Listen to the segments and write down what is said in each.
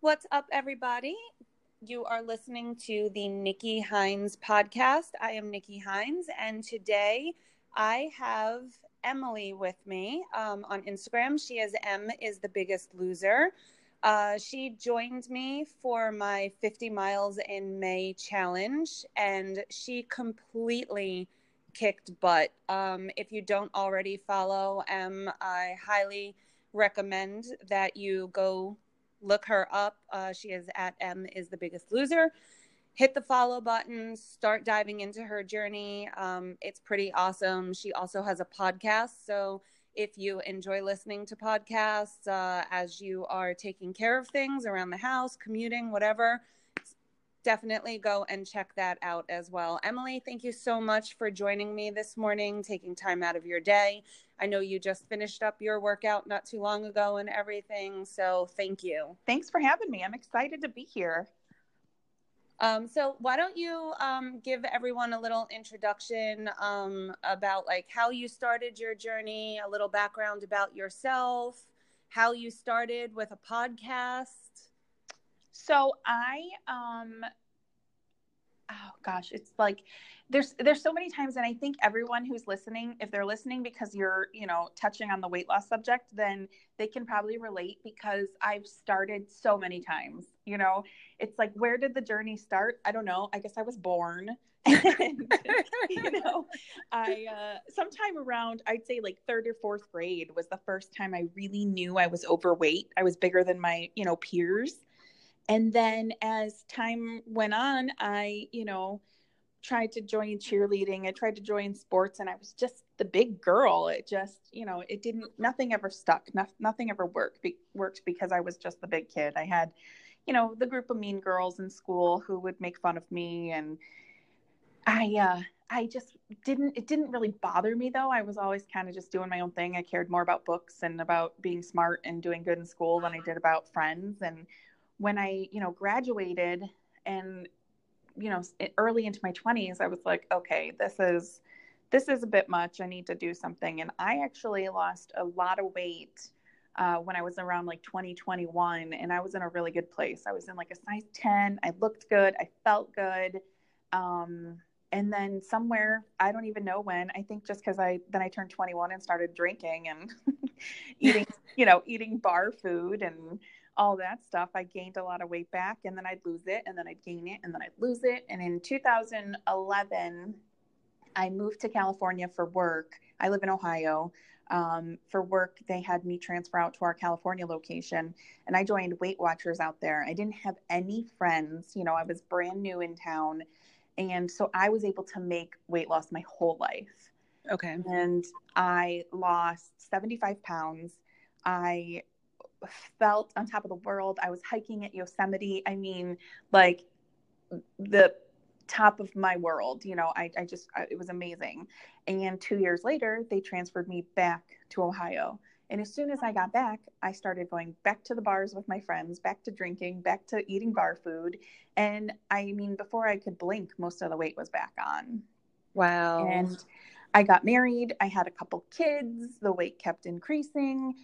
What's up, everybody? You are listening to the Nikki Hynes podcast. I am Nikki Hynes, and today I have Emily with me um, on Instagram. She is Em is the biggest loser. Uh, she joined me for my 50 miles in May challenge, and she completely kicked butt. Um, if you don't already follow Em, I highly recommend that you go look her up. Uh, she is at Em is the biggest loser. Hit the follow button, start diving into her journey. Um, it's pretty awesome. She also has a podcast. So if you enjoy listening to podcasts uh, as you are taking care of things around the house, commuting, whatever, definitely go and check that out as well. Emily, thank you so much for joining me this morning, taking time out of your day. I know you just finished up your workout not too long ago and everything. So thank you. Thanks for having me. I'm excited to be here. Um, so why don't you um, give everyone a little introduction um, about like how you started your journey, a little background about yourself, how you started with a podcast. So I um oh gosh, it's like there's there's so many times and I think everyone who's listening, if they're listening because you're, you know, touching on the weight loss subject, then they can probably relate because I've started so many times. You know, it's like where did the journey start? I don't know. I guess I was born. and, you know, I uh, sometime around I'd say like third or fourth grade was the first time I really knew I was overweight. I was bigger than my, you know, peers and then as time went on i you know tried to join cheerleading i tried to join sports and i was just the big girl. It just you know it didn't nothing ever stuck no, nothing ever worked be, worked because i was just the big kid. I had you know the group of mean girls in school who would make fun of me and i uh i just didn't it didn't really bother me though. I was always kind of just doing my own thing. I cared more about books and about being smart and doing good in school than i did about friends and when I, you know, graduated and, you know, early into my 20s, I was like, okay, this is this is a bit much. I need to do something. And I actually lost a lot of weight uh, when I was around like 2021, and I was in a really good place. I was in like a size 10. I looked good. I felt good. Um, and then somewhere, I don't even know when, I think just because I then I turned 21 and started drinking and eating, you know, eating bar food and all that stuff. I gained a lot of weight back and then I'd lose it and then I'd gain it and then I'd lose it. And in 2011, I moved to California for work. I live in Ohio. Um, for work, they had me transfer out to our California location and I joined Weight Watchers out there. I didn't have any friends. You know, I was brand new in town. And so I was able to make weight loss my whole life. Okay. And I lost 75 pounds. I felt on top of the world. I was hiking at Yosemite. I mean, like the top of my world. You know, I, I just, I, it was amazing. And two years later, they transferred me back to Ohio. And as soon as I got back, I started going back to the bars with my friends, back to drinking, back to eating bar food. And I mean, before I could blink, most of the weight was back on. Wow. And I got married. I had a couple kids. The weight kept increasing.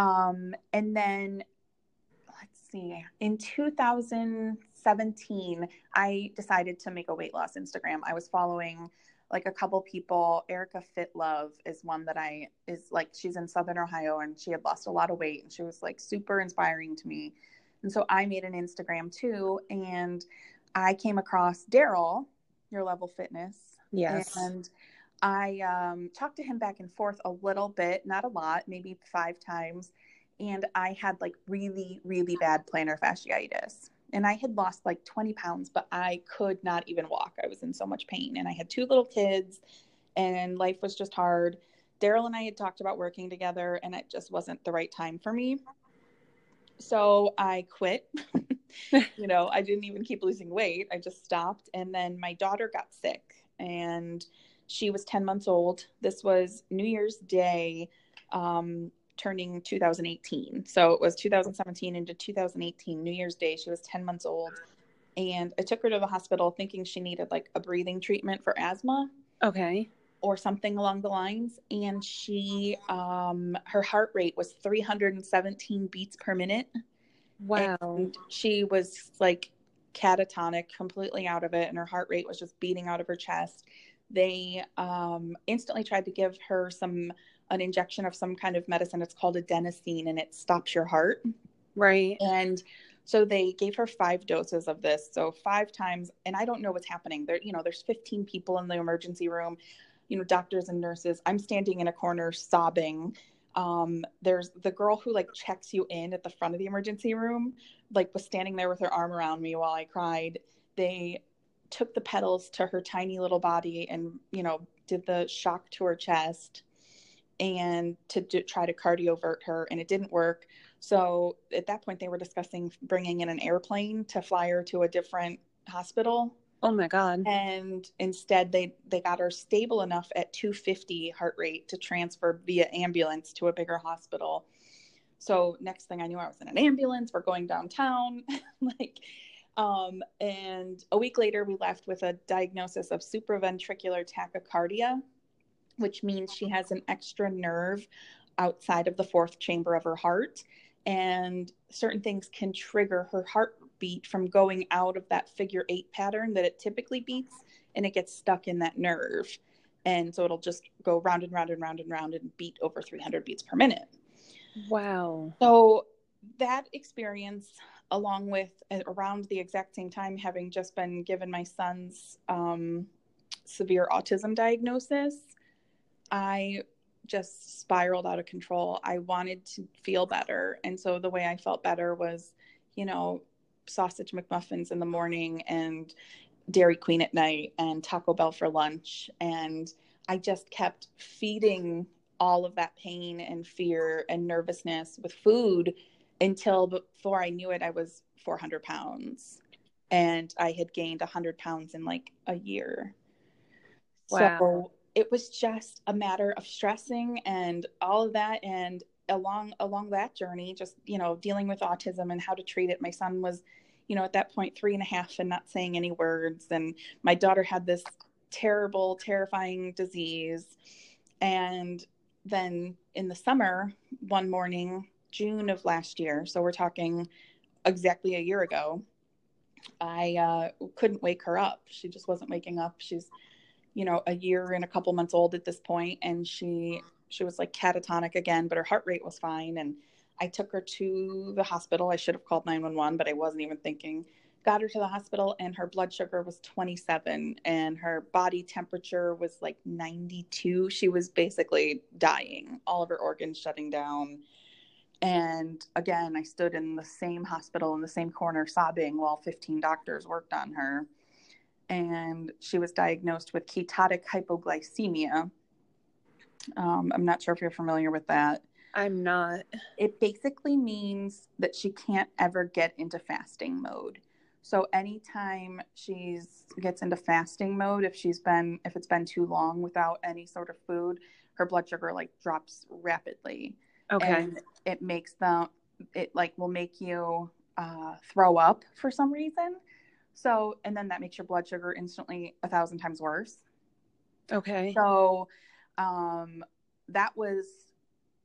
Um, and then let's see, in 2017, I decided to make a weight loss Instagram. I was following like a couple people. Erica Fit Love is one that I is like she's in Southern Ohio and she had lost a lot of weight and she was like super inspiring to me. And so I made an Instagram too, and I came across Daryl, your level fitness. Yes. And I um, talked to him back and forth a little bit, not a lot, maybe five times. And I had like really, really bad plantar fasciitis. And I had lost like 20 pounds, but I could not even walk. I was in so much pain. And I had two little kids, and life was just hard. Daryl and I had talked about working together, and it just wasn't the right time for me. So I quit. you know, I didn't even keep losing weight. I just stopped. And then my daughter got sick. And she was 10 months old. This was New Year's Day, um, turning 2018. So it was 2017 into 2018, New Year's Day. She was 10 months old. and I took her to the hospital thinking she needed like a breathing treatment for asthma. Okay. Or something along the lines. And she, um, her heart rate was 317 beats per minute. Wow. And she was like catatonic, completely out of it, and her heart rate was just beating out of her chest. They um, instantly tried to give her some an injection of some kind of medicine. It's called adenosine, and it stops your heart. Right. And so they gave her five doses of this. So five times, and I don't know what's happening. There, you know, there's 15 people in the emergency room, you know, doctors and nurses. I'm standing in a corner sobbing. Um, there's the girl who like checks you in at the front of the emergency room, like was standing there with her arm around me while I cried. They took the pedals to her tiny little body and, you know, did the shock to her chest and to do, try to cardiovert her, and it didn't work. So at that point, they were discussing bringing in an airplane to fly her to a different hospital. Oh my god! And instead, they they got her stable enough at 250 heart rate to transfer via ambulance to a bigger hospital. So next thing I knew, I was in an ambulance. We're going downtown, like. Um, and a week later, we left with a diagnosis of supraventricular tachycardia, which means she has an extra nerve outside of the fourth chamber of her heart. And certain things can trigger her heartbeat from going out of that figure eight pattern that it typically beats and it gets stuck in that nerve. And so it'll just go round and round and round and round and beat over 300 beats per minute. Wow. So that experience along with uh, around the exact same time having just been given my son's um, severe autism diagnosis i just spiraled out of control. I wanted to feel better. And so the way I felt better was, you know, sausage McMuffins in the morning and Dairy Queen at night and Taco Bell for lunch. And I just kept feeding all of that pain and fear and nervousness with food until before I knew it, I was 400 pounds. And I had gained 100 pounds in like a year. Wow. So it was just a matter of stressing and all of that. And along along that journey just you know dealing with autism and how to treat it. My son was you know at that point three and a half and not saying any words. And my daughter had this terrible terrifying disease. And then in the summer one morning june of last year so we're talking exactly a year ago i uh, couldn't wake her up. She just wasn't waking up. She's you know a year and a couple months old at this point and she she was like catatonic again but her heart rate was fine and i took her to the hospital. I should have called 911 but i wasn't even thinking. Got her to the hospital and her blood sugar was 27 and her body temperature was like 92 she was basically dying all of her organs shutting down and again i stood in the same hospital in the same corner sobbing while 15 doctors worked on her and she was diagnosed with ketotic hypoglycemia. Um, I'm not sure if you're familiar with that. I'm not. It basically means that she can't ever get into fasting mode. So anytime she's gets into fasting mode, if she's been if it's been too long without any sort of food, her blood sugar like drops rapidly. Okay. And it makes them it like will make you uh, throw up for some reason. So, and then that makes your blood sugar instantly a thousand times worse. Okay. So, um, that was,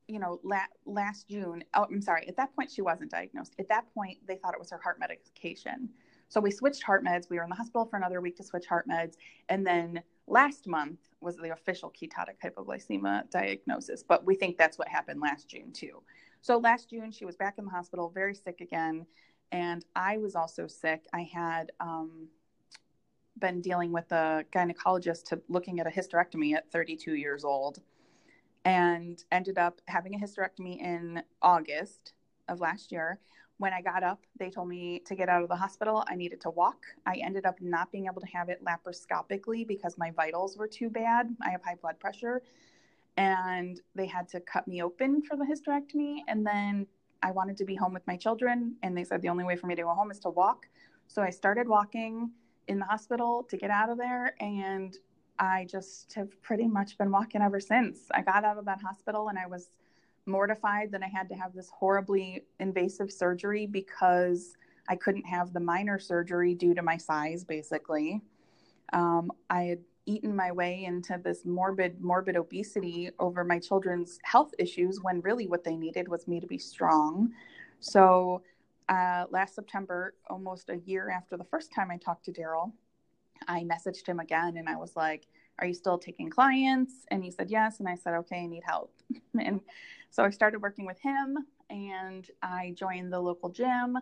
you know, la- last June. Oh, I'm sorry. At that point, she wasn't diagnosed. At that point, they thought it was her heart medication. So we switched heart meds. We were in the hospital for another week to switch heart meds. And then last month was the official ketotic hypoglycemia diagnosis. But we think that's what happened last June, too. So last June, she was back in the hospital, very sick again and I was also sick. I had um, been dealing with a gynecologist to looking at a hysterectomy at 32 years old, and ended up having a hysterectomy in August of last year. When I got up, they told me to get out of the hospital. I needed to walk. I ended up not being able to have it laparoscopically because my vitals were too bad. I have high blood pressure. And they had to cut me open for the hysterectomy and then I wanted to be home with my children, and they said the only way for me to go home is to walk. So I started walking in the hospital to get out of there, and I just have pretty much been walking ever since. I got out of that hospital and I was mortified that I had to have this horribly invasive surgery because I couldn't have the minor surgery due to my size, basically. Um, I had eaten my way into this morbid, morbid obesity over my children's health issues when really what they needed was me to be strong. So uh, last September, almost a year after the first time I talked to Daryl, I messaged him again and I was like, Are you still taking clients? And he said, Yes. And I said, Okay, I need help. and so I started working with him and I joined the local gym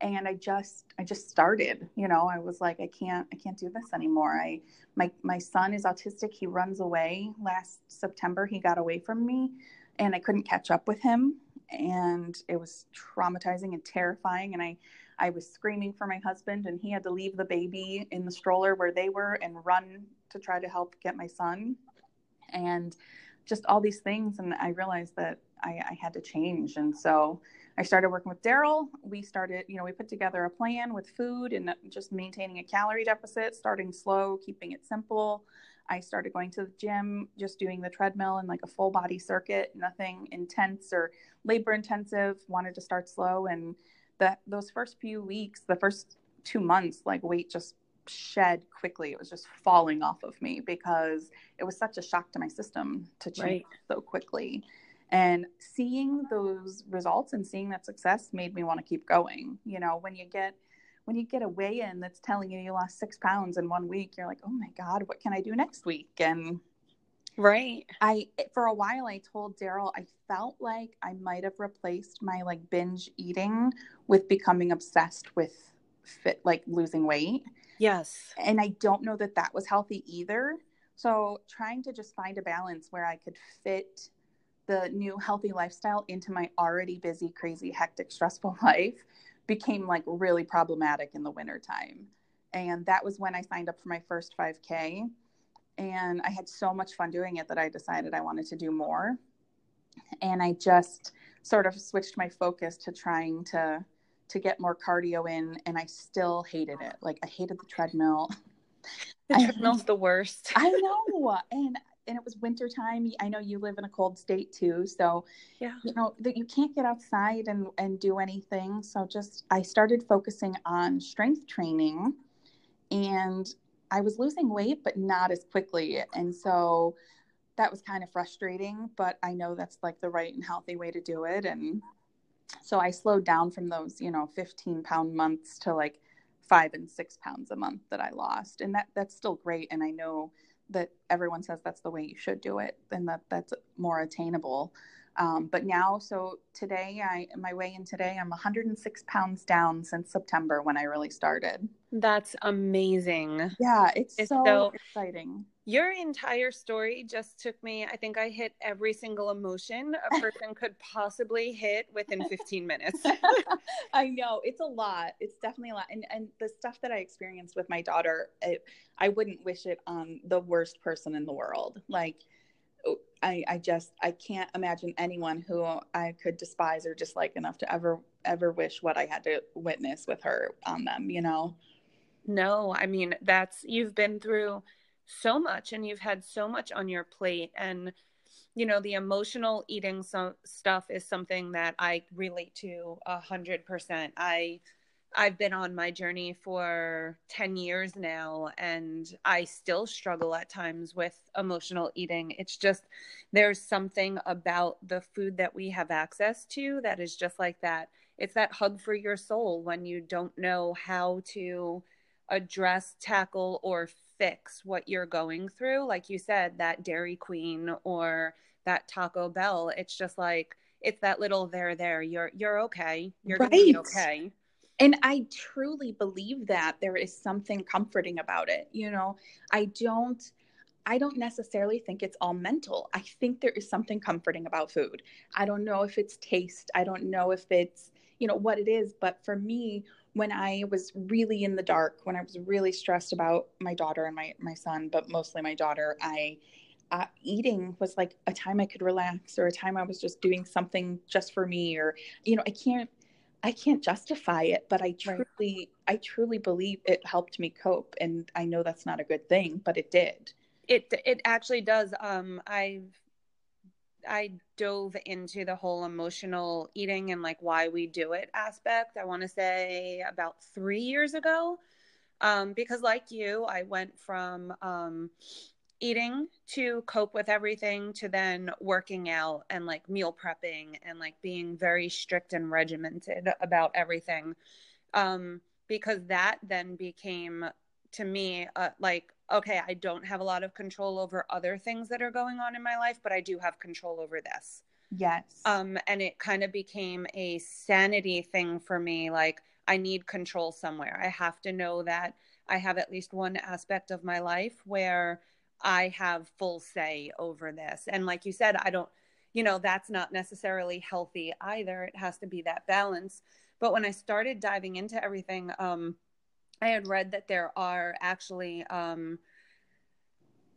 and I just I just started, you know, I was like I can't I can't do this anymore. I my my son is autistic. He runs away. Last September he got away from me and I couldn't catch up with him and it was traumatizing and terrifying and I I was screaming for my husband and he had to leave the baby in the stroller where they were and run to try to help get my son and just all these things and I realized that I, I had to change and so I started working with Daryl. We started, you know, we put together a plan with food and just maintaining a calorie deficit, starting slow, keeping it simple. I started going to the gym, just doing the treadmill and like a full body circuit, nothing intense or labor intensive. Wanted to start slow, and that those first few weeks, the first two months, like weight just shed quickly. It was just falling off of me because it was such a shock to my system to change right. so quickly. And seeing those results and seeing that success made me want to keep going. You know, when you get when you get a weigh in that's telling you you lost six pounds in one week, you're like, oh my God, what can I do next week? And right. I, for a while, I told Daryl, I felt like I might have replaced my like binge eating with becoming obsessed with fit, like losing weight. Yes. And I don't know that that was healthy either. So trying to just find a balance where I could fit the new healthy lifestyle into my already busy, crazy, hectic, stressful life became like really problematic in the wintertime. And that was when I signed up for my first 5K. And I had so much fun doing it that I decided I wanted to do more. And I just sort of switched my focus to trying to to get more cardio in and I still hated it. Like I hated the treadmill. The treadmill's I, the worst. I know. And and it was winter time. I know you live in a cold state too, so yeah, you know that you can't get outside and and do anything. So just I started focusing on strength training, and I was losing weight, but not as quickly, and so that was kind of frustrating. But I know that's like the right and healthy way to do it, and so I slowed down from those you know 15 pound months to like five and six pounds a month that I lost, and that that's still great, and I know that everyone says that's the way you should do it and that that's more attainable. Um, but now so today i my weigh in today i'm 106 pounds down since september when i really started. That's amazing. Yeah it's, it's so, so exciting your entire story just took me i think i hit every single emotion a person could possibly hit within 15 minutes i know it's a lot it's definitely a lot and and the stuff that i experienced with my daughter it, i wouldn't wish it on the worst person in the world like oh, I, I just I can't imagine anyone who I could despise or dislike enough to ever ever wish what I had to witness with her on them, you know. No, I mean that's you've been through so much and you've had so much on your plate and you know the emotional eating so, stuff is something that i relate to a hundred percent. I i've been on my journey for 10 years now and i still struggle at times with emotional eating. It's just there's something about the food that we have access to that is just like that. It's that hug for your soul when you don't know how to address tackle or fix what you're going through like you said that dairy queen or that taco bell it's just like it's that little there there you're you're okay you're right. gonna be okay and i truly believe that there is something comforting about it you know i don't I don't necessarily think it's all mental. I think there is something comforting about food. I don't know if it's taste. I don't know if it's, you know, what it is. But for me, when I was really in the dark, when I was really stressed about my daughter and my my son, but mostly my daughter, I uh, eating was like a time I could relax or a time I was just doing something just for me or you know I can't I can't justify it but I truly right. I truly believe it helped me cope and I know that's not a good thing but it did it it actually does um I've I dove into the whole emotional eating and like why we do it aspect. I want to say about three years ago, um, because like you, I went from um, eating to cope with everything to then working out and like meal prepping and like being very strict and regimented about everything. Um, because that then became to me uh, like okay, I don't have a lot of control over other things that are going on in my life, but I do have control over this. Yes. Um, and it kind of became a sanity thing for me. Like, I need control somewhere. I have to know that I have at least one aspect of my life where I have full say over this. And like you said, I don't, you know, that's not necessarily healthy either. It has to be that balance. But when I started diving into everything, um, I had read that there are actually um,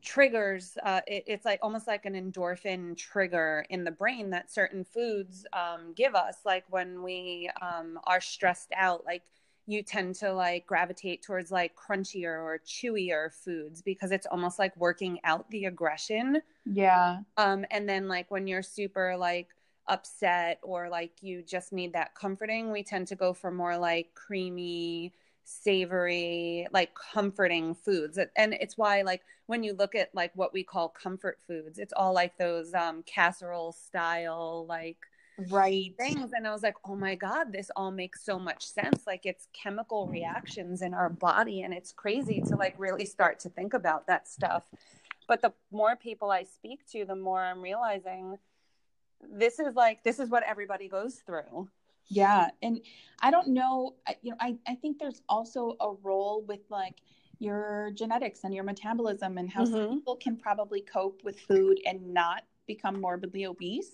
triggers. Uh, it, it's like almost like an endorphin trigger in the brain that certain foods um, give us. Like when we um, are stressed out, like you tend to like gravitate towards like crunchier or chewier foods because it's almost like working out the aggression. Yeah. Um, and then like when you're super like upset or like you just need that comforting, we tend to go for more like creamy savory like comforting foods. And it's why like when you look at like what we call comfort foods it's all like those um casserole style like right. things. And i was like oh my god this all makes so much sense. Like it's chemical reactions in our body and it's crazy to like really start to think about that stuff. But the more people i speak to the more i'm realizing this is like this is what everybody goes through yeah. And I don't know, you know, I, I think there's also a role with like your genetics and your metabolism and how mm-hmm. people can probably cope with food and not become morbidly obese.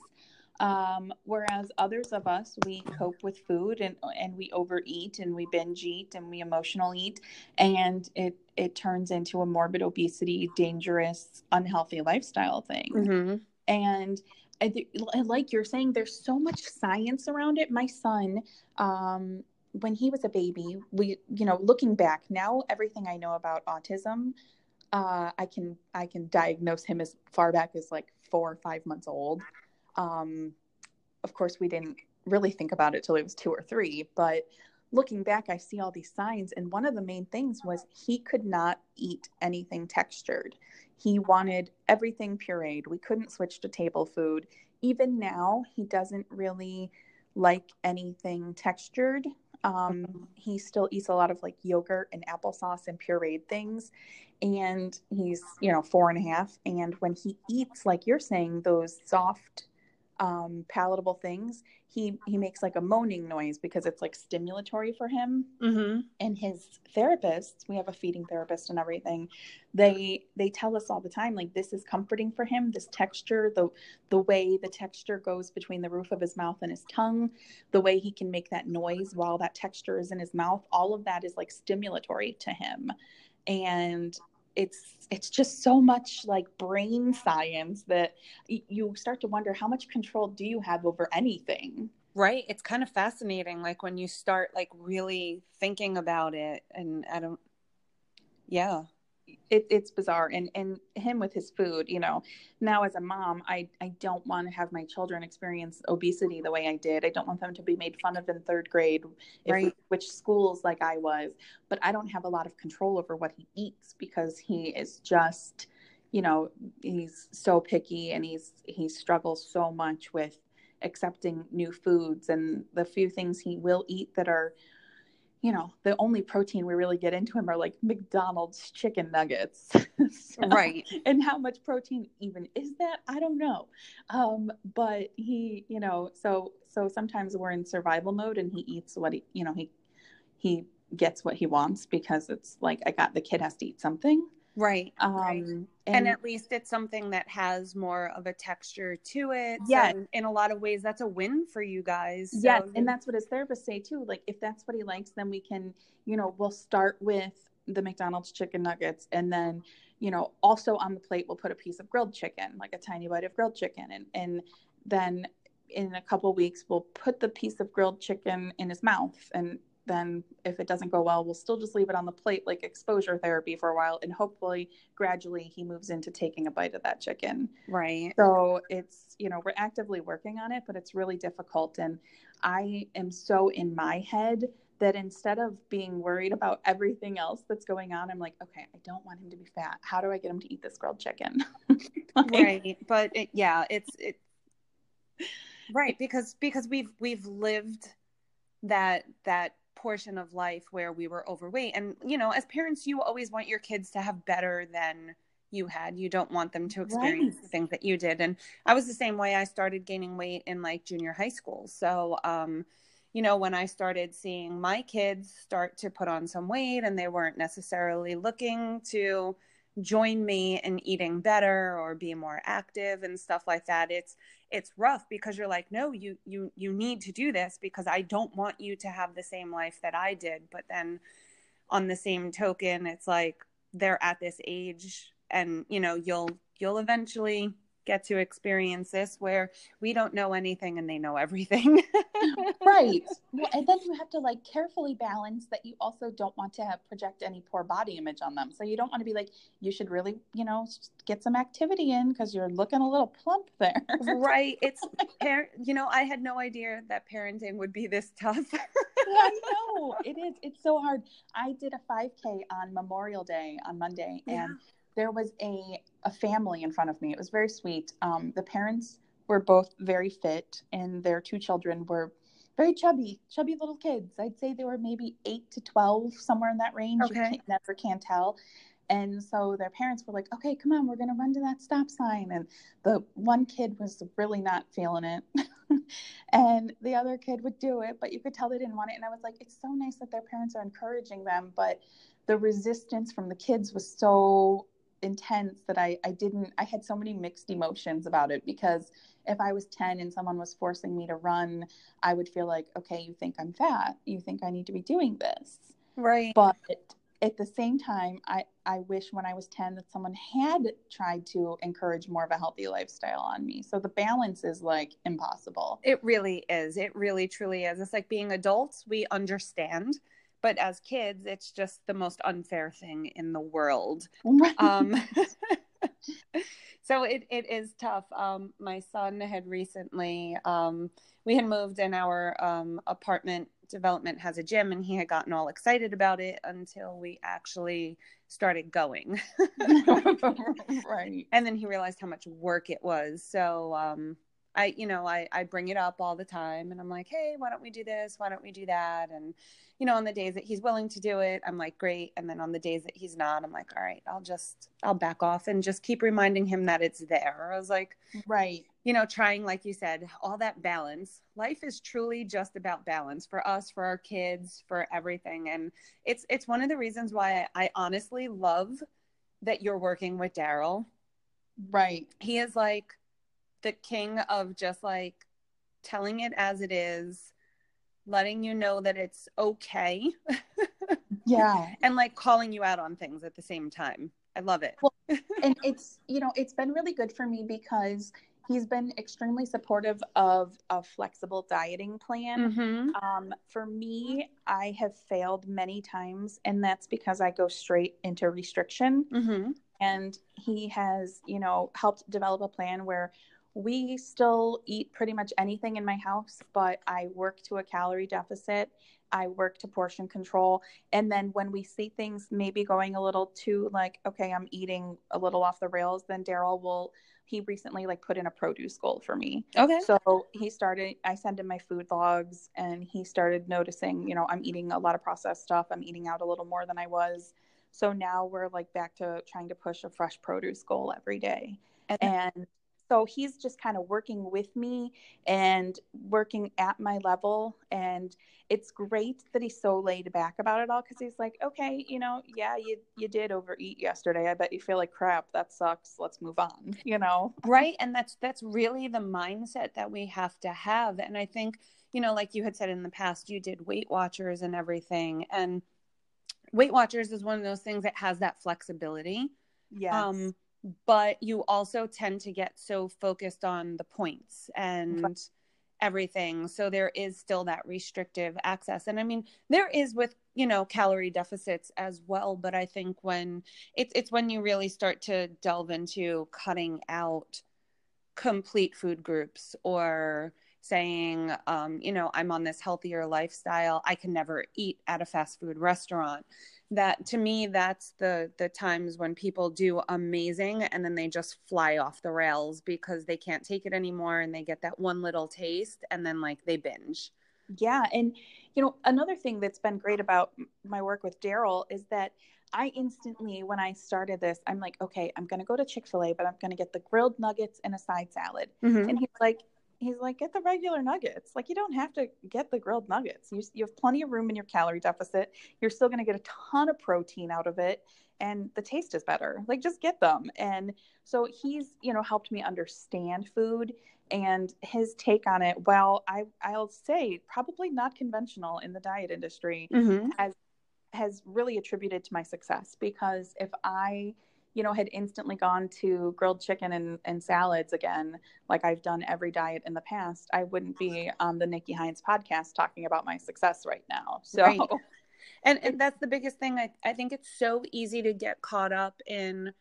Um, whereas others of us, we cope with food and, and we overeat and we binge eat and we emotional eat. And it, it turns into a morbid obesity, dangerous, unhealthy lifestyle thing. Mm-hmm. And I th- like you're saying, there's so much science around it. My son, um, when he was a baby, we, you know, looking back now, everything I know about autism, uh, I can I can diagnose him as far back as like four or five months old. Um, of course, we didn't really think about it till he was two or three, but looking back, I see all these signs, and one of the main things was he could not eat anything textured. He wanted everything pureed. We couldn't switch to table food. Even now, he doesn't really like anything textured. Um, mm-hmm. he still eats a lot of like yogurt and applesauce and pureed things. And he's, you know, four and a half. And when he eats, like you're saying, those soft, um, palatable things, he he makes like a moaning noise because it's like stimulatory for him. Mm-hmm. And his therapists, we have a feeding therapist and everything. They they tell us all the time like this is comforting for him. This texture, the the way the texture goes between the roof of his mouth and his tongue, the way he can make that noise while that texture is in his mouth, all of that is like stimulatory to him. And it's it's just so much like brain science that you start to wonder how much control do you have over anything? Right. It's kind of fascinating like when you start like really thinking about it and i don't yeah it, it's bizarre. And and him with his food you know now as a mom i i don't want to have my children experience obesity the way i did. I don't want them to be made fun of in third grade right. which schools like i was. But i don't have a lot of control over what he eats because he is just you know he's so picky and he's he struggles so much with accepting new foods and the few things he will eat that are you know, the only protein we really get into him are like McDonald's chicken nuggets. so, right. And how much protein even is that? I don't know. Um, but he, you know, so so sometimes we're in survival mode and he eats what he, you know, he he gets what he wants because it's like I got the kid has to eat something. Right. Um, right. And, and, at least it's something that has more of a texture to it. Yeah. So in a lot of ways, that's a win for you guys. So yes. And that's what his therapists say too. Like, if that's what he likes, then we can, you know, we'll start with the McDonald's chicken nuggets. And then, you know, also on the plate, we'll put a piece of grilled chicken, like a tiny bite of grilled chicken. And, and then in a couple weeks, we'll put the piece of grilled chicken in his mouth and then if it doesn't go well, we'll still just leave it on the plate like exposure therapy for a while. And hopefully, gradually, he moves into taking a bite of that chicken. Right. So it's, you know, we're actively working on it, but it's really difficult. And I am so in my head that instead of being worried about everything else that's going on, I'm like, okay, I don't want him to be fat. How do I get him to eat this grilled chicken? like, right. But it, yeah, it's, it, right. Because, because we've, we've lived that, that portion of life where we were overweight. And, you know, as parents, you always want your kids to have better than you had. You don't want them to experience right. the things that you did. And I was the same way. I started gaining weight in like junior high school. So, um, you know, when I started seeing my kids start to put on some weight and they weren't necessarily looking to join me in eating better or be more active and stuff like that it's it's rough because you're like no you you you need to do this because I don't want you to have the same life that I did. But then on the same token it's like they're at this age and you know you'll you'll eventually get to experience this where we don't know anything and they know everything. right. Well, and then you have to like carefully balance that you also don't want to have project any poor body image on them. So you don't want to be like, you should really, you know, get some activity in because you're looking a little plump there. right. It's, par- you know, I had no idea that parenting would be this tough. I know it is. It's so hard. I did a 5K on Memorial Day on Monday and yeah there was a, a family in front of me. It was very sweet. Um, the parents were both very fit, and their two children were very chubby, chubby little kids. I'd say they were maybe eight to 12, somewhere in that range. Okay. You never can tell. And so their parents were like, okay, come on, we're going to run to that stop sign. And the one kid was really not feeling it. and the other kid would do it, but you could tell they didn't want it. And I was like, it's so nice that their parents are encouraging them. But the resistance from the kids was so intense that I, I didn't I had so many mixed emotions about it because if I was 10 and someone was forcing me to run, I would feel like, okay, you think I'm fat. You think I need to be doing this. Right. But at the same time, I, I wish when I was 10 that someone had tried to encourage more of a healthy lifestyle on me. So the balance is like impossible. It really is. It really truly is. It's like being adults, we understand but as kids it's just the most unfair thing in the world. Um, so it, it is tough. Um, my son had recently um, we had moved in our um, apartment development has a gym and he had gotten all excited about it until we actually started going. Right. And then he realized how much work it was. So um, I, you know, I, I bring it up all the time and I'm like, hey, why don't we do this? Why don't we do that? And, you know, on the days that he's willing to do it, I'm like, great. And then on the days that he's not, I'm like, all right, I'll just, I'll back off and just keep reminding him that it's there. I was like, right. You know, trying, like you said, all that balance. Life is truly just about balance for us, for our kids, for everything. And it's, it's one of the reasons why I, I honestly love that you're working with Daryl. Right. He is like the king of just like telling it as it is letting you know that it's okay. yeah. and like calling you out on things at the same time. I love it. Well, and it's, you know, it's been really good for me because he's been extremely supportive of a flexible dieting plan. Mm-hmm. Um, for me, I have failed many times, and that's because I go straight into restriction. Mm-hmm. And he has, you know, helped develop a plan where we still eat pretty much anything in my house, but I work to a calorie deficit. I work to portion control. And then when we see things maybe going a little too like, okay, I'm eating a little off the rails, then Daryl will he recently like put in a produce goal for me. Okay. So he started I send him my food logs and he started noticing, you know, I'm eating a lot of processed stuff. I'm eating out a little more than I was. So now we're like back to trying to push a fresh produce goal every day. And, and so he's just kind of working with me and working at my level and it's great that he's so laid back about it all because he's like okay you know yeah you you did overeat yesterday. I bet you feel like crap. That sucks. Let's move on you know? Right and that's that's really the mindset that we have to have and i think you know like you had said in the past you did weight watchers and everything and weight watchers is one of those things that has that flexibility. Yeah um but you also tend to get so focused on the points and everything. So there is still that restrictive access. And I mean, there is with, you know, calorie deficits as well, but I think when it's it's when you really start to delve into cutting out complete food groups or saying um, you know i'm on this healthier lifestyle i can never eat at a fast food restaurant that to me that's the the times when people do amazing and then they just fly off the rails because they can't take it anymore and they get that one little taste and then like they binge yeah and you know another thing that's been great about my work with daryl is that i instantly when i started this i'm like okay i'm going to go to chick-fil-a but i'm going to get the grilled nuggets and a side salad mm-hmm. and he's like he's like, get the regular nuggets. Like, you don't have to get the grilled nuggets. You, you have plenty of room in your calorie deficit. You're still going to get a ton of protein out of it. And the taste is better. Like, just get them. And so he's, you know, helped me understand food and his take on it. Well, I, I'll say probably not conventional in the diet industry mm-hmm. has, has really attributed to my success because if I, you know, had instantly gone to grilled chicken and, and salads again, like I've done every diet in the past, I wouldn't be on the Nikki Hynes podcast talking about my success right now. So, right. and, and that's the biggest thing. I, I think it's so easy to get caught up in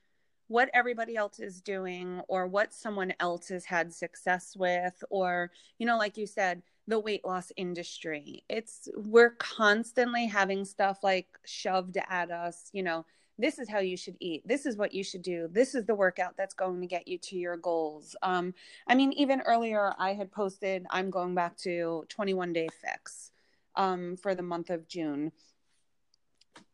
what everybody else is doing or what someone else has had success with, or, you know, like you said, the weight loss industry. It's we're constantly having stuff like shoved at us, you know, this is how you should eat. This is what you should do. This is the workout that's going to get you to your goals. Um, i mean even earlier i had posted i'm going back to 21 day fix um, for the month of june.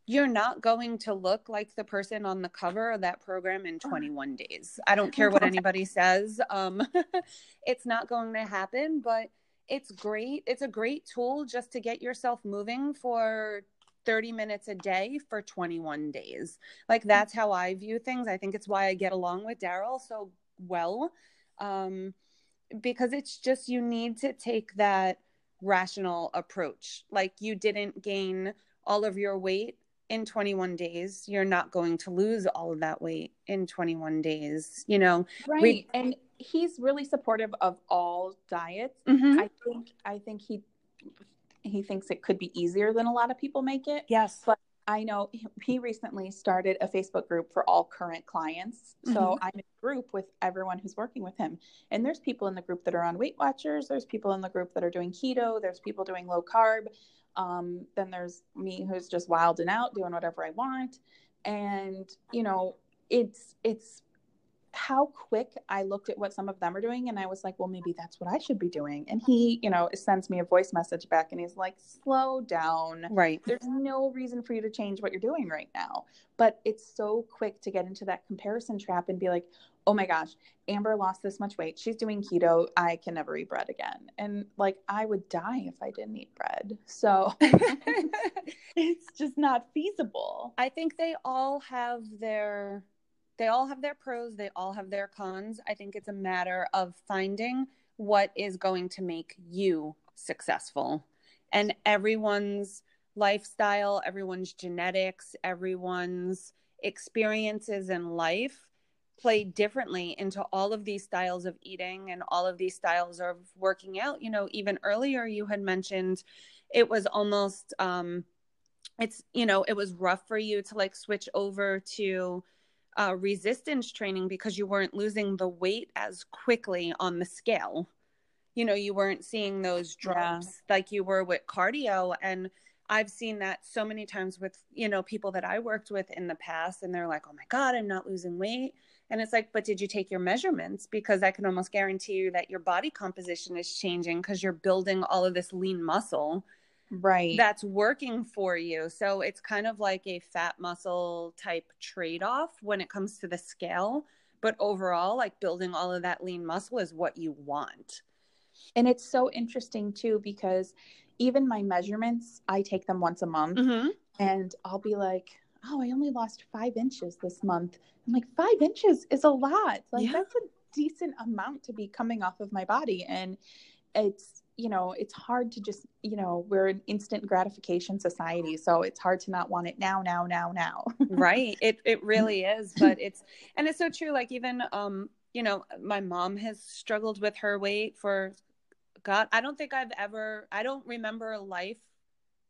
You're not going to look like the person on the cover of that program in 21 days. I don't care what anybody says. Um, it's not going to happen but it's great. It's a great tool just to get yourself moving for 30 minutes a day for 21 days. Like that's how I view things. I think it's why I get along with Daryl so well. Um, because it's just you need to take that rational approach. Like you didn't gain all of your weight in 21 days. You're not going to lose all of that weight in 21 days, you know. Right. Re- and he's really supportive of all diets. Mm-hmm. I think I think he he thinks it could be easier than a lot of people make it. Yes. But I know he recently started a Facebook group for all current clients. So mm-hmm. I'm in a group with everyone who's working with him. And there's people in the group that are on Weight Watchers. There's people in the group that are doing keto. There's people doing low carb. Um, then there's me who's just wild and out doing whatever I want. And, you know, it's, it's how quick I looked at what some of them are doing and I was like, well, maybe that's what I should be doing. And he, you know, sends me a voice message back and he's like, slow down. Right. There's no reason for you to change what you're doing right now. But it's so quick to get into that comparison trap and be like, oh my gosh, Amber lost this much weight. She's doing keto. I can never eat bread again. And like, I would die if I didn't eat bread. So it's just not feasible. I think they all have their they all have their pros, they all have their cons. I think it's a matter of finding what is going to make you successful. And everyone's lifestyle, everyone's genetics, everyone's experiences in life play differently into all of these styles of eating and all of these styles of working out. You know, even earlier you had mentioned it was almost um it's you know, it was rough for you to like switch over to uh, resistance training because you weren't losing the weight as quickly on the scale. You know, you weren't seeing those drops yeah. like you were with cardio. And I've seen that so many times with, you know, people that I worked with in the past, and they're like, oh my God, I'm not losing weight. And it's like, but did you take your measurements? Because I can almost guarantee you that your body composition is changing because you're building all of this lean muscle right. that's working for you. So it's kind of like a fat muscle type trade-off when it comes to the scale but overall like building all of that lean muscle is what you want. And it's so interesting too because even my measurements i take them once a month mm-hmm. and i'll be like oh i only lost five inches this month. I'm like five inches is a lot. Like yeah. that's a decent amount to be coming off of my body. And it's you know it's hard to just you know we're an instant gratification society so it's hard to not want it now now now now right it it really is but it's and it's so true like even um you know my mom has struggled with her weight for God, I don't think I've ever, I don't remember life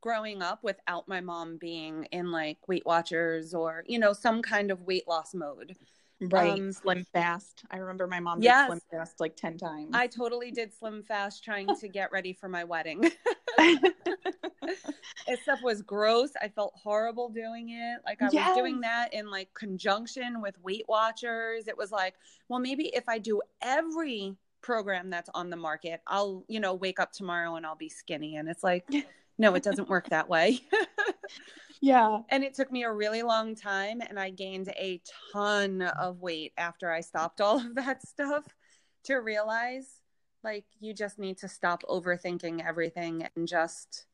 growing up without my mom being in like Weight Watchers or, you know, some kind of weight loss mode. Right. Um, slim fast. I remember my mom did slim fast like 10 times. I totally did slim fast trying to get ready for my wedding. it stuff was gross. I felt horrible doing it. Like I yes. was doing that in like conjunction with Weight Watchers. It was like, well, maybe if I do every program that's on the market, I'll, you know, wake up tomorrow and I'll be skinny. And it's like, no, it doesn't work that way. yeah. And it took me a really long time and I gained a ton of weight after I stopped all of that stuff to realize like you just need to stop overthinking everything and just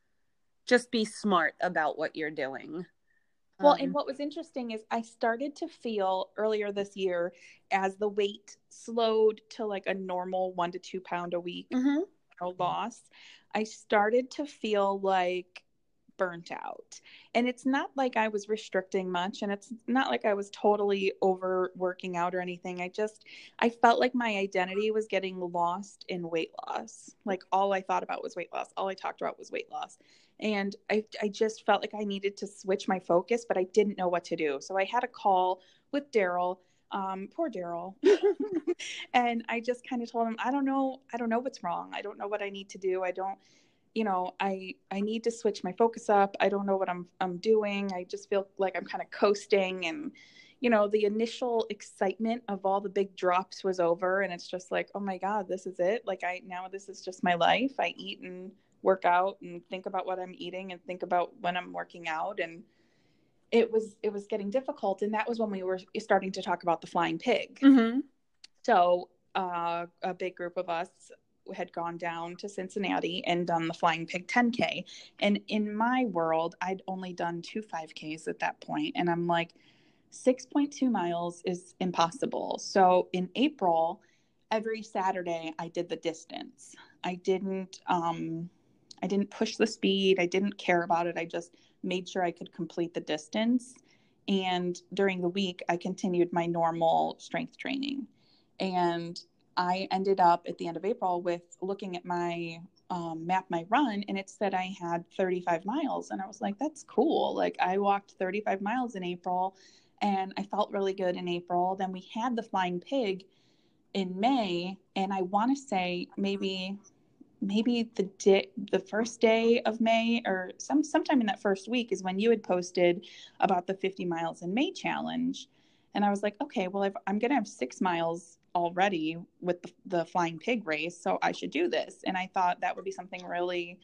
just be smart about what you're doing. Well, um, and what was interesting is I started to feel earlier this year as the weight slowed to like a normal one to two pound a week mm-hmm. loss. I started to feel like burnt out. And it's not like I was restricting much and it's not like I was totally over working out or anything. I just I felt like my identity was getting lost in weight loss. Like all I thought about was weight loss. All I talked about was weight loss. And I I just felt like I needed to switch my focus, but I didn't know what to do. So I had a call with Daryl um, poor Daryl. and I just kind of told him, I don't know, I don't know what's wrong. I don't know what I need to do. I don't, you know i i need to switch my focus up. I don't know what i'm i'm doing. I just feel like i'm kind of coasting and you know the initial excitement of all the big drops was over and it's just like oh my god this is it. Like i now this is just my life. I eat and work out and think about what i'm eating and think about when i'm working out and it was it was getting difficult and that was when we were starting to talk about the flying pig. Mm-hmm. so uh, a big group of us had gone down to Cincinnati and done the Flying Pig 10K. And in my world, I'd only done two 5Ks at that point. And I'm like, 6.2 miles is impossible. So in April, every Saturday, I did the distance. I didn't, um, I didn't push the speed. I didn't care about it. I just made sure I could complete the distance. And during the week, I continued my normal strength training. And I ended up at the end of April with looking at my um, map my run and it said I had 35 miles. And I was like, that's cool. Like I walked 35 miles in April and I felt really good in April. Then we had the flying pig in May. And I want to say maybe maybe the day the first day of May or some sometime in that first week is when you had posted about the 50 miles in May challenge. And I was like, okay, well, i am going to have six miles already with the, the flying pig race so i should do this. And i thought that would be something really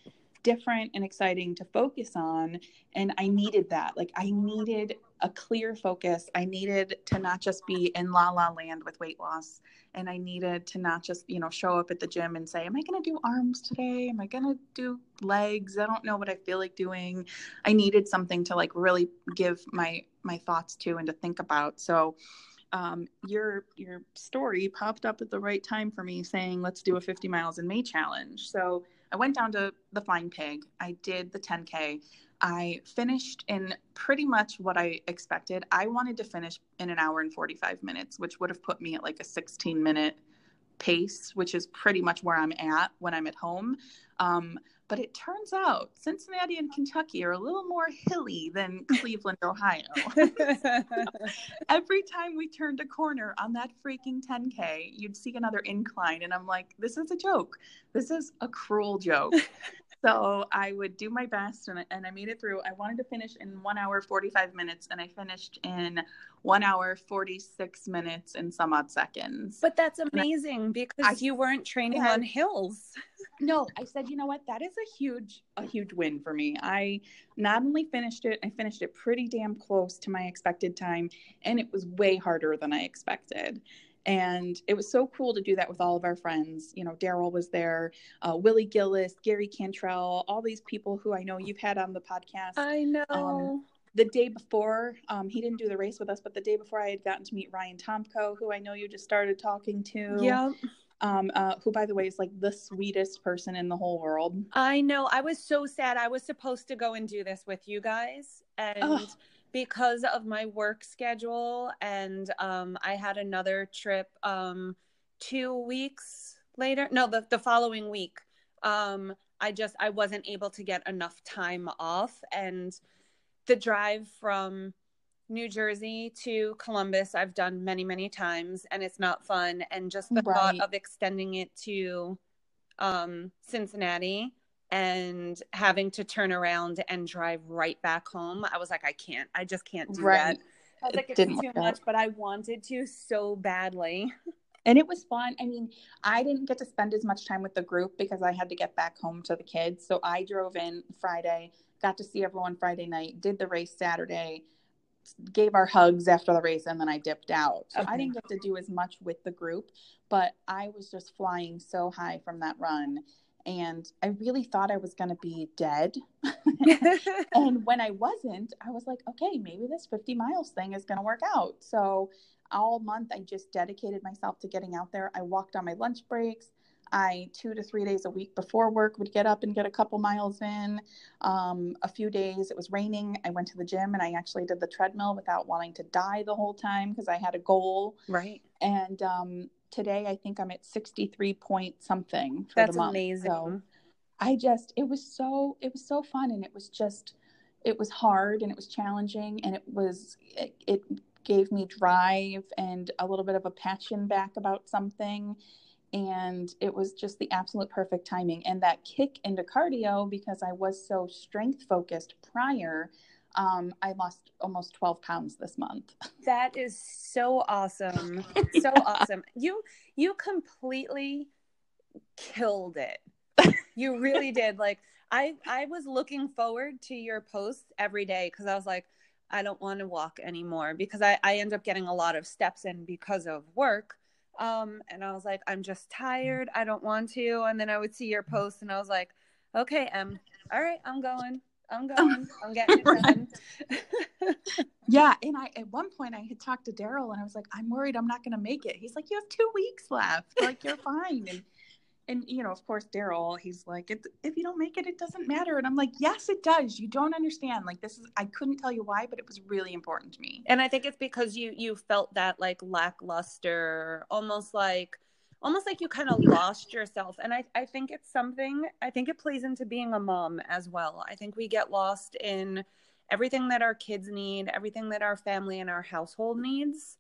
different and exciting to focus on. And i needed that. Like i needed a clear focus. I needed to not just be in la la land with weight loss. And i needed to not just you know show up at the gym and say am i going to do arms today? Am i going to do legs? I don't know what i feel like doing. I needed something to like really give my my thoughts to and to think about. So um, your your story popped up at the right time for me saying let's do a 50 miles in may challenge. So i went down to the flying pig. I did the 10k i finished in pretty much what i expected. I wanted to finish in an hour and 45 minutes which would have put me at like a 16 minute pace which is pretty much where i'm at when i'm at home. Um, but it turns out Cincinnati and Kentucky are a little more hilly than Cleveland, Ohio. every time we turned a corner on that freaking 10K, you'd see another incline. And I'm like, this is a joke. This is a cruel joke. so I would do my best and I, and I made it through. I wanted to finish in one hour, 45 minutes, and I finished in one hour, 46 minutes and some odd seconds. But that's amazing I, because I, you weren't training on hills. No, I said, you know what? That is a huge, a huge win for me. I not only finished it, I finished it pretty damn close to my expected time, and it was way harder than I expected. And it was so cool to do that with all of our friends. You know daryl was there uh, willie gillis gary cantrell all these people who i know you've had on the podcast. I know. um, the day before um, he didn't do the race with us but the day before i had gotten to meet ryan tomko who i know you just started talking to. Yeah um, uh, who by the way is like the sweetest person in the whole world. I know. I was so sad. I was supposed to go and do this with you guys and because of my work schedule and um, i had another trip um, two weeks later no the, the following week Um, I just I wasn't able to get enough time off, and the drive from New Jersey to Columbus I've done many many times, and it's not fun. And just the right. thought of extending it to um, Cincinnati and having to turn around and drive right back home, I was like, I can't. I just can't do right. that. I was like, it it's too much, but I wanted to so badly. and it was fun. I mean, I didn't get to spend as much time with the group because I had to get back home to the kids. So I drove in Friday, got to see everyone Friday night, did the race Saturday, gave our hugs after the race, and then I dipped out. So okay. I didn't get to do as much with the group, but I was just flying so high from that run. And I really thought I was going to be dead. and when I wasn't, I was like, okay, maybe this 50 miles thing is going to work out. So all month I just dedicated myself to getting out there. I walked on my lunch breaks. I two to three days a week before work would get up and get a couple miles in. Um, a few days it was raining. I went to the gym and I actually did the treadmill without wanting to die the whole time because I had a goal. Right. And um, today I think I'm at 63 point something. That's amazing. So I just it was so it was so fun and it was just it was hard and it was challenging and it was it, it gave me drive and a little bit of a passion back about something and it was just the absolute perfect timing. And that kick into cardio because i was so strength focused prior um, i lost almost 12 pounds this month. That is so awesome. So yeah. awesome. You you completely killed it. You really did. Like i i was looking forward to your posts every day because i was like I don't want to walk anymore because I, I end up getting a lot of steps in because of work. Um, and I was like, I'm just tired. I don't want to. And then I would see your post and I was like, okay, Em, all right, I'm going. I'm going. I'm getting it done. yeah. And I, at one point, I had talked to Daryl and I was like, I'm worried I'm not going to make it. He's like, you have two weeks left. Like, you're fine. And and you know, of course, Daryl, he's like, if you don't make it, it doesn't matter. And I'm like, yes, it does. You don't understand. Like this is, I couldn't tell you why, but it was really important to me. And I think it's because you you felt that like lackluster, almost like almost like you kind of lost yourself. And I I think it's something. I think it plays into being a mom as well. I think we get lost in everything that our kids need, everything that our family and our household needs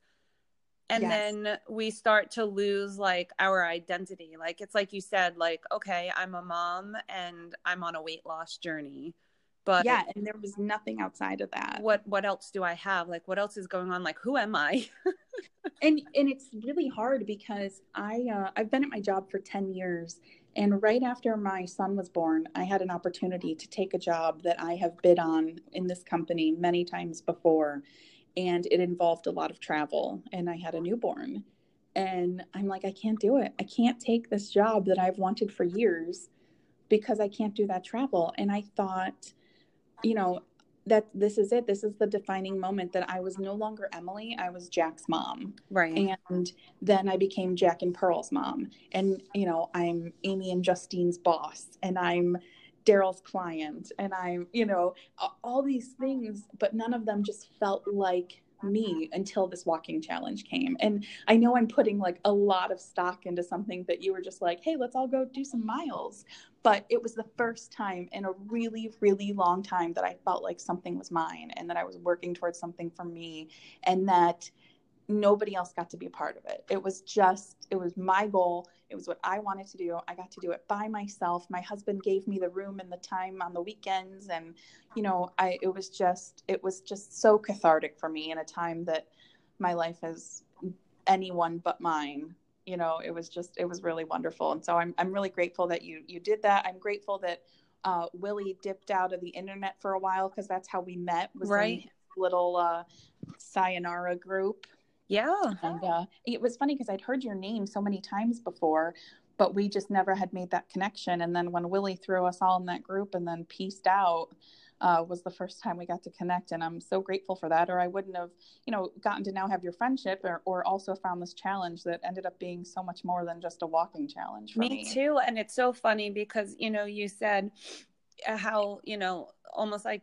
and yes. then we start to lose like our identity. Like it's like you said like okay i'm a mom and i'm on a weight loss journey but yeah and there was nothing outside of that. What what else do i have? Like what else is going on? Like who am i? And and it's really hard because i uh, i've been at my job for 10 years and right after my son was born i had an opportunity to take a job that i have bid on in this company many times before and it involved a lot of travel and i had a newborn. And i'm like i can't do it. I can't take this job that i've wanted for years because i can't do that travel. And i thought you know that this is it. This is the defining moment that i was no longer emily. I was jack's mom. Right. And then i became jack and pearl's mom. And you know i'm amy and justine's boss. And i'm Daryl's client and I'm, you know, all these things, but none of them just felt like me until this walking challenge came. And I know I'm putting like a lot of stock into something that you were just like, hey, let's all go do some miles. But it was the first time in a really, really long time that I felt like something was mine and that I was working towards something for me and that nobody else got to be a part of it. It was just, it was my goal. It was what I wanted to do. I got to do it by myself. My husband gave me the room and the time on the weekends. And, you know, I, it was just, it was just so cathartic for me in a time that my life is anyone but mine. You know, it was just, it was really wonderful. And so I'm, I'm really grateful that you, you did that. I'm grateful that uh, Willie dipped out of the internet for a while because that's how we met was right. little uh, sayonara group yeah. And uh, it was funny because I'd heard your name so many times before, but we just never had made that connection. And then when Willie threw us all in that group and then pieced out, uh, was the first time we got to connect. And I'm so grateful for that. Or I wouldn't have, you know, gotten to now have your friendship or, or also found this challenge that ended up being so much more than just a walking challenge for me, me. too. And it's so funny because, you know, you said how, you know, almost like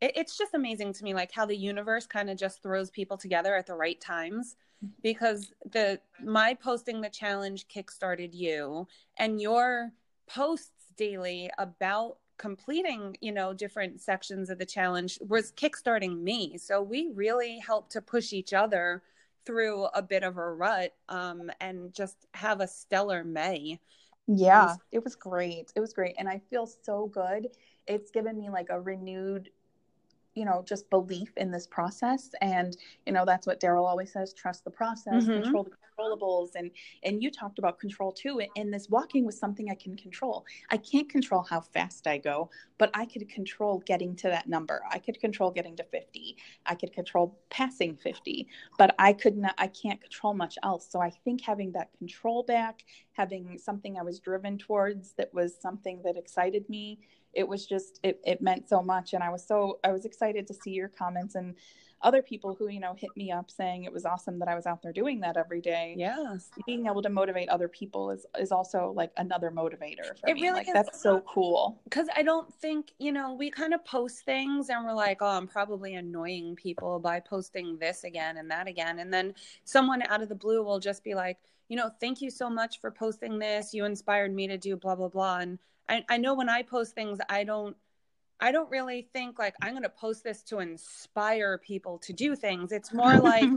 it, it's just amazing to me like how the universe kind of just throws people together at the right times because the my posting the challenge kickstarted you and your posts daily about completing you know different sections of the challenge was kickstarting me. So we really helped to push each other through a bit of a rut um, and just have a stellar may. Yeah it was, it was great. It was great. And i feel so good. It's given me like a renewed you know just belief in this process. And you know that's what daryl always says trust the process mm-hmm. control the controllables. And and you talked about control too. And this walking was something i can control. I can't control how fast i go but i could control getting to that number. I could control getting to 50 i could control passing 50 but i could not i can't control much else. So i think having that control back having something i was driven towards that was something that excited me it was just it, it meant so much. And i was so i was excited to see your comments and other people who you know hit me up saying it was awesome that i was out there doing that every day. Yeah being able to motivate other people is is also like another motivator for it me. really like is. that's so cool. Because i don't think you know we kind of post things and we're like oh i'm probably annoying people by posting this again and that again. And then someone out of the blue will just be like you know thank you so much for posting this. You inspired me to do blah blah blah. And I, I know when I post things, I don't I don't really think like I'm going to post this to inspire people to do things. It's more like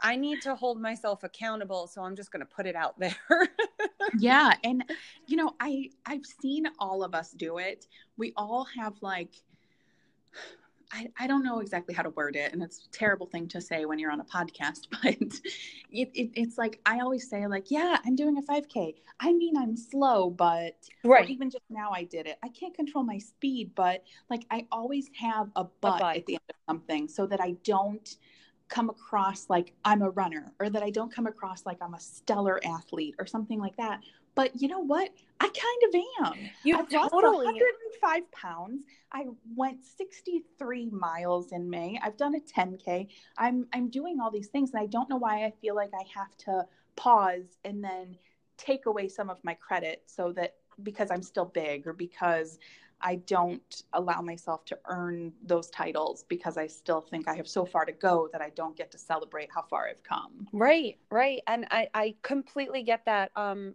I need to hold myself accountable, so I'm just going to put it out there. yeah, and you know, I I've seen all of us do it. We all have like I, I don't know exactly how to word it, and it's a terrible thing to say when you're on a podcast, but it, it, it's like I always say, like, yeah, I'm doing a 5K. I mean, I'm slow, but right. even just now I did it. I can't control my speed, but like I always have a but, a but. at the end of something so that I don't come across like I'm a runner or that I don't come across like I'm a stellar athlete or something like that. But you know what? I kind of am. You I've totally 105 pounds. I went 63 miles in May. I've done a 10k. I'm I'm doing all these things and I don't know why I feel like I have to pause and then take away some of my credit so that because I'm still big or because I don't allow myself to earn those titles because I still think I have so far to go that I don't get to celebrate how far I've come. Right, right. And I, I completely get that. Um,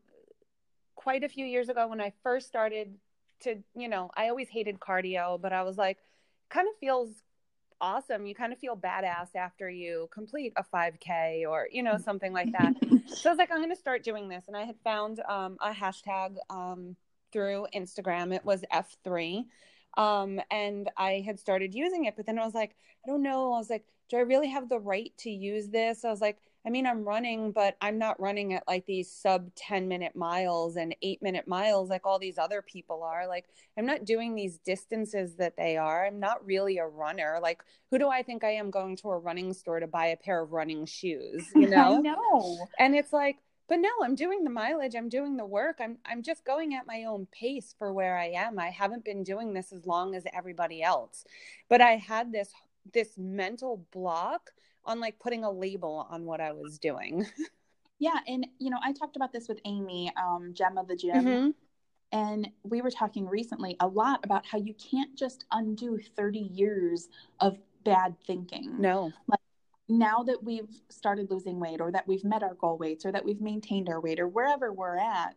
quite a few years ago when I first started to, you know, I always hated cardio, but I was like, kind of feels awesome. You kind of feel badass after you complete a 5K or, you know, something like that. so I was like, I'm going to start doing this. And I had found um, a hashtag um, through Instagram. It was F3. Um, and I had started using it, but then I was like, I don't know. I was like, do I really have the right to use this? I was like, I mean, I'm running, but I'm not running at like these sub 10 minute miles and eight minute miles like all these other people are. Like, I'm not doing these distances that they are. I'm not really a runner. Like, who do I think I am going to a running store to buy a pair of running shoes? You know? I know. And it's like, but no, I'm doing the mileage. I'm doing the work. I'm I'm just going at my own pace for where I am. I haven't been doing this as long as everybody else. But I had this this mental block on like putting a label on what I was doing. yeah, and you know, I talked about this with Amy, um, Gemma the Gym. Mm-hmm. And we were talking recently a lot about how you can't just undo 30 years of bad thinking. No. Like now that we've started losing weight or that we've met our goal weights or that we've maintained our weight or wherever we're at,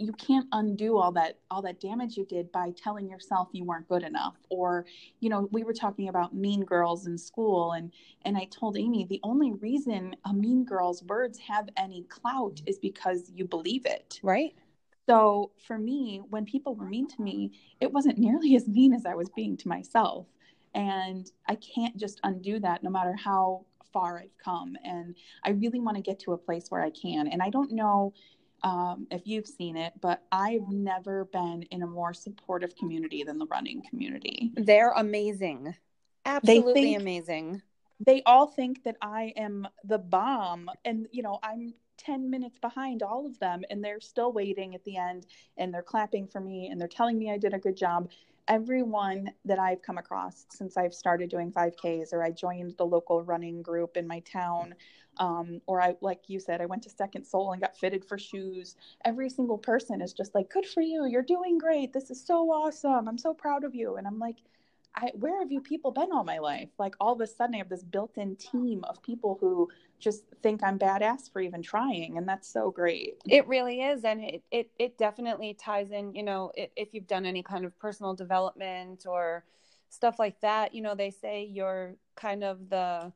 you can't undo all that all that damage you did by telling yourself you weren't good enough. Or you know we were talking about mean girls in school and and i told amy the only reason a mean girl's words have any clout is because you believe it. Right. So for me when people were mean to me it wasn't nearly as mean as i was being to myself. And i can't just undo that no matter how far i've come. And i really want to get to a place where i can. And i don't know um, if you've seen it, but I've never been in a more supportive community than the running community. They're amazing. Absolutely they think, amazing. They all think that I am the bomb. And, you know, I'm 10 minutes behind all of them, and they're still waiting at the end and they're clapping for me and they're telling me I did a good job. Everyone that I've come across since I've started doing 5Ks or I joined the local running group in my town um, or I, like you said, I went to Second Sole and got fitted for shoes. Every single person is just like, good for you. You're doing great. This is so awesome. I'm so proud of you. And I'm like, I, where have you people been all my life? Like all of a sudden, I have this built-in team of people who just think I'm badass for even trying, and that's so great. It really is, and it it it definitely ties in. You know, if you've done any kind of personal development or stuff like that, you know, they say you're kind of the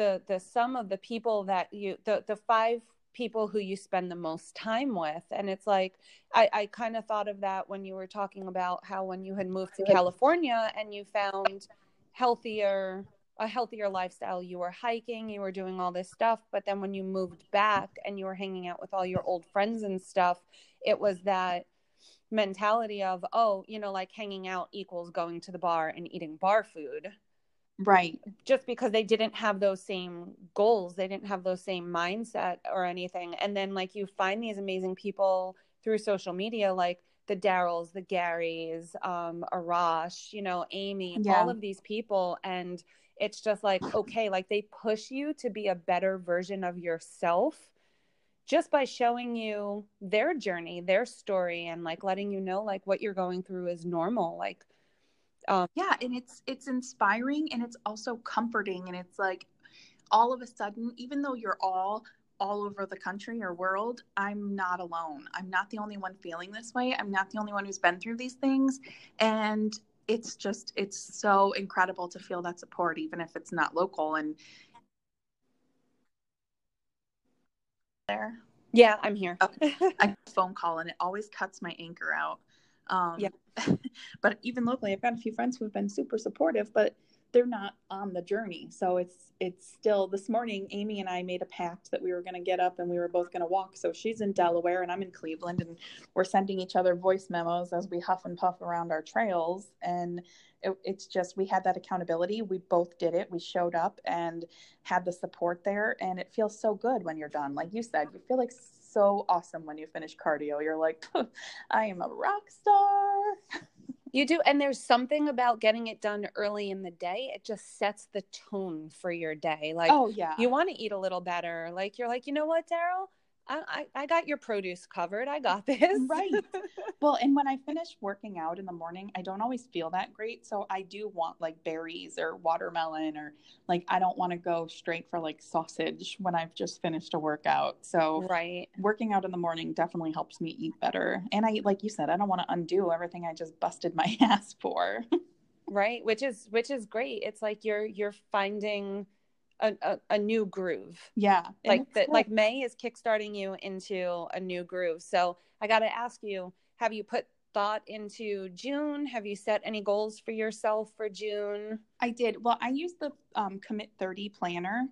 the the sum of the people that you the the five people who you spend the most time with. And it's like i, I kind of thought of that when you were talking about how when you had moved to california and you found healthier a healthier lifestyle you were hiking you were doing all this stuff but then when you moved back and you were hanging out with all your old friends and stuff it was that mentality of oh you know like hanging out equals going to the bar and eating bar food right. just because they didn't have those same goals they didn't have those same mindset or anything. And then like you find these amazing people through social media like the daryls the garys um arash you know amy yeah. all of these people. And it's just like okay like they push you to be a better version of yourself just by showing you their journey their story and like letting you know like what you're going through is normal. Like um, yeah and it's it's inspiring and it's also comforting and it's like all of a sudden even though you're all all over the country or world i'm not alone. I'm not the only one feeling this way. I'm not the only one who's been through these things and it's just it's so incredible to feel that support even if it's not local and there. Yeah i'm here. Okay. a phone call and it always cuts my anchor out um, yeah. but even locally, I've got a few friends who have been super supportive, but they're not on the journey. So it's it's still this morning. Amy and I made a pact that we were going to get up and we were both going to walk. So she's in Delaware and I'm in Cleveland, and we're sending each other voice memos as we huff and puff around our trails. And it, it's just we had that accountability. We both did it. We showed up and had the support there, and it feels so good when you're done. Like you said, you feel like so awesome when you finish cardio. You're like, I am a rock star. You do. And there's something about getting it done early in the day. It just sets the tone for your day. Like, oh, yeah. You want to eat a little better. Like, you're like, you know what, Daryl? I, I, got your produce covered. I got this. right. Well, and when I finish working out in the morning, I don't always feel that great. So I do want like berries or watermelon or like I don't want to go straight for like sausage when I've just finished a workout. So right. working out in the morning definitely helps me eat better. And I like you said, I don't want to undo everything I just busted my ass for. right. Which is which is great. It's like you're you're finding a, a, a new groove. Yeah. Like that like May is kickstarting you into a new groove. So I gotta ask you, have you put thought into June? Have you set any goals for yourself for June? I did. Well, I used the um, Commit 30 planner.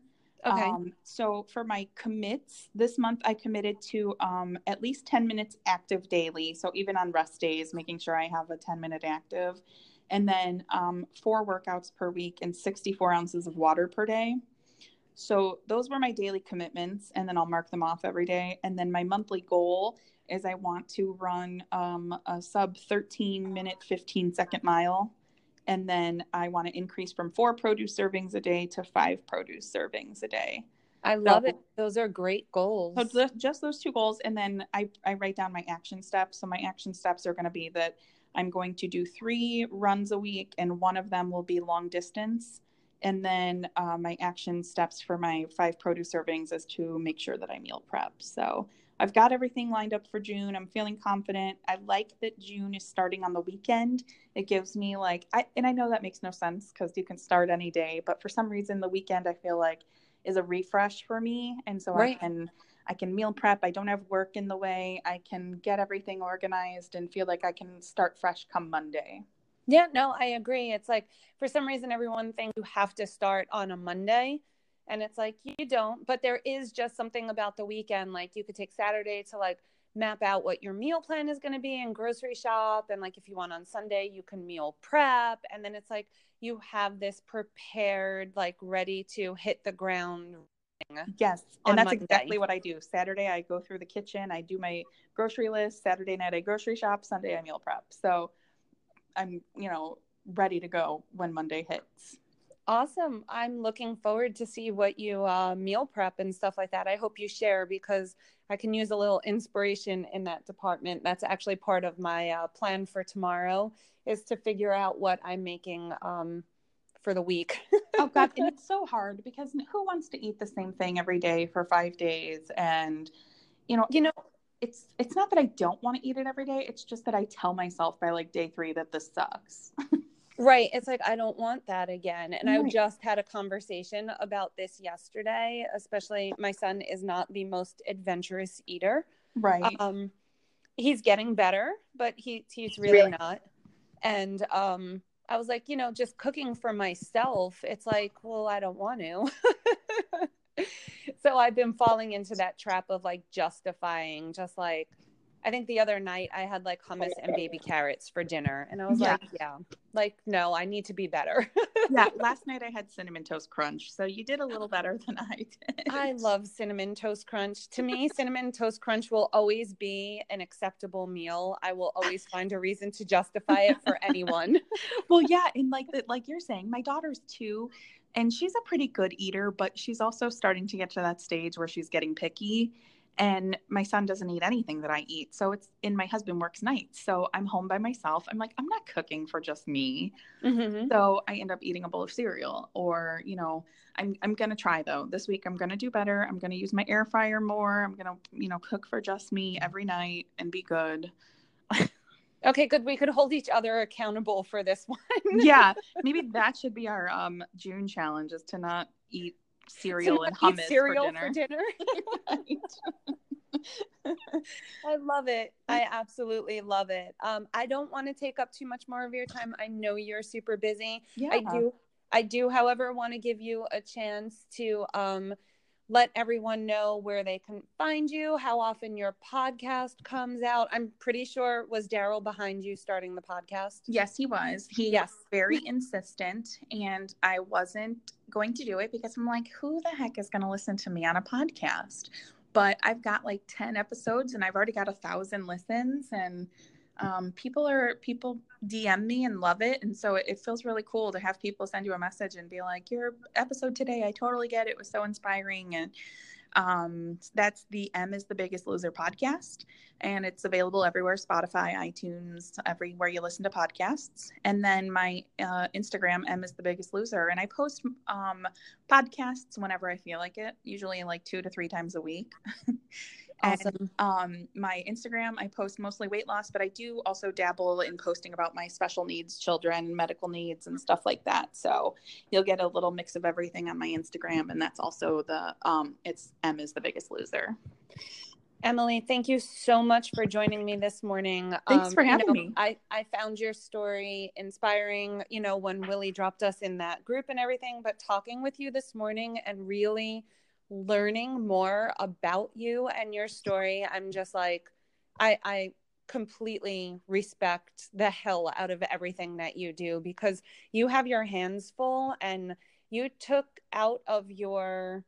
Okay. Um, so for my commits this month, I committed to um, at least 10 minutes active daily. So even on rest days, making sure I have a 10 minute active. And then um, four workouts per week and 64 ounces of water per day. So those were my daily commitments, and then I'll mark them off every day. And then my monthly goal is I want to run um, a sub 13 minute, 15 second mile. And then I want to increase from four produce servings a day to five produce servings a day. I love so, it. Those are great goals. So just those two goals. And then I, I write down my action steps. So my action steps are going to be that I'm going to do three runs a week, and one of them will be long distance and then uh, my action steps for my five produce servings is to make sure that I meal prep. So I've got everything lined up for June. I'm feeling confident. I like that June is starting on the weekend. It gives me like, I, and I know that makes no sense because you can start any day, but for some reason, the weekend I feel like is a refresh for me, and so right. I can I can meal prep. I don't have work in the way. I can get everything organized and feel like I can start fresh come Monday. Yeah, no, I agree. It's like for some reason everyone thinks you have to start on a Monday and it's like you don't, but there is just something about the weekend like you could take Saturday to like map out what your meal plan is going to be and grocery shop and like if you want on Sunday you can meal prep and then it's like you have this prepared like ready to hit the ground Yes. And that's Monday. exactly what I do. Saturday, I go through the kitchen, I do my grocery list. Saturday night, I grocery shop. Sunday, I meal prep. So I'm, you know, ready to go when Monday hits. Awesome. I'm looking forward to see what you uh, meal prep and stuff like that. I hope you share because I can use a little inspiration in that department. That's actually part of my uh, plan for tomorrow is to figure out what I'm making um, for the week. oh God, and it's so hard because who wants to eat the same thing every day for five days? And you know, you know, it's it's not that I don't want to eat it every day. It's just that I tell myself by like day three that this sucks. Right. It's like, I don't want that again. And right. I just had a conversation about this yesterday, especially my son is not the most adventurous eater. Right. Um, he's getting better, but he, he's really, really? not. And um, I was like, you know, just cooking for myself, it's like, well, I don't want to. so I've been falling into that trap of like justifying, just like, I think the other night I had like hummus and baby carrots for dinner, and I was yeah. like, yeah, like no, I need to be better. yeah, last night I had cinnamon toast crunch, so you did a little better than I did. I love cinnamon toast crunch. To me, cinnamon toast crunch will always be an acceptable meal. I will always find a reason to justify it for anyone. well, yeah, and like that, like you're saying, my daughter's two, and she's a pretty good eater, but she's also starting to get to that stage where she's getting picky and my son doesn't eat anything that I eat. So it's in my husband works nights. So I'm home by myself. I'm like, I'm not cooking for just me. Mm-hmm. So I end up eating a bowl of cereal or, you know, I'm, I'm going to try though. This week I'm going to do better. I'm going to use my air fryer more. I'm going to, you know, cook for just me every night and be good. okay, good. We could hold each other accountable for this one. yeah. Maybe that should be our um, June challenge is to not eat cereal and hummus cereal for dinner. For dinner. I love it. I absolutely love it. Um, I don't want to take up too much more of your time. I know you're super busy. Yeah. I do. I do, however, want to give you a chance to um, let everyone know where they can find you, how often your podcast comes out. I'm pretty sure was Daryl behind you starting the podcast. Yes, he was. He yes. was very insistent, and I wasn't going to do it because I'm like, who the heck is going to listen to me on a podcast? But I've got like 10 episodes and I've already got a thousand listens and um, people are people DM me and love it, and so it, it, feels really cool to have people send you a message and be like, "Your episode today, I totally get it. it was so inspiring." And um, that's the Em is the Biggest Loser podcast, and it's available everywhere: Spotify, iTunes, everywhere you listen to podcasts. And then my uh, Instagram Em is the Biggest Loser, and I post um, podcasts whenever I feel like it, usually like two to three times a week. Awesome. And um, my Instagram, I post mostly weight loss, but I do also dabble in posting about my special needs children, medical needs, and stuff like that. So you'll get a little mix of everything on my Instagram, and that's also the um, it's Em is the biggest loser. Emily, thank you so much for joining me this morning. Thanks um, for having you know, me. I, I found your story inspiring, you know, when Willie dropped us in that group and everything, but talking with you this morning and really learning more about you and your story, I'm just like, I, I completely respect the hell out of everything that you do because you have your hands full and you took out of your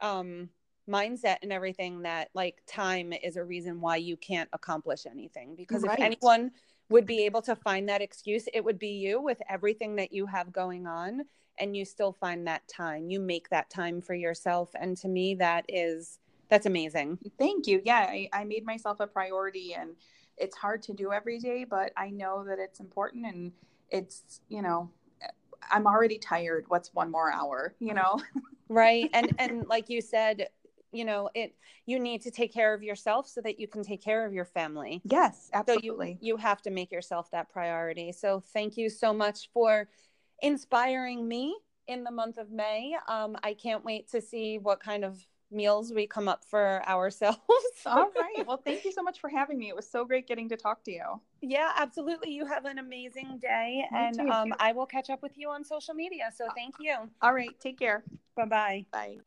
um mindset and everything that like time is a reason why you can't accomplish anything because right. if anyone would be able to find that excuse it would be you with everything that you have going on and you still find that time. You make that time for yourself and to me that is that's amazing. Thank you. Yeah I, I made myself a priority and it's hard to do every day but i know that it's important and it's you know i'm already tired. What's one more hour you know? Right and and like you said you know it you need to take care of yourself so that you can take care of your family. Yes absolutely so you, you have to make yourself that priority. So thank you so much for inspiring me in the month of May. Um, I can't wait to see what kind of meals we come up for ourselves. All right. Well, thank you so much for having me. It was so great getting to talk to you. Yeah, absolutely. You have an amazing day. and um, I will catch up with you on social media. So thank you. All right. Take care. Bye-bye. Bye.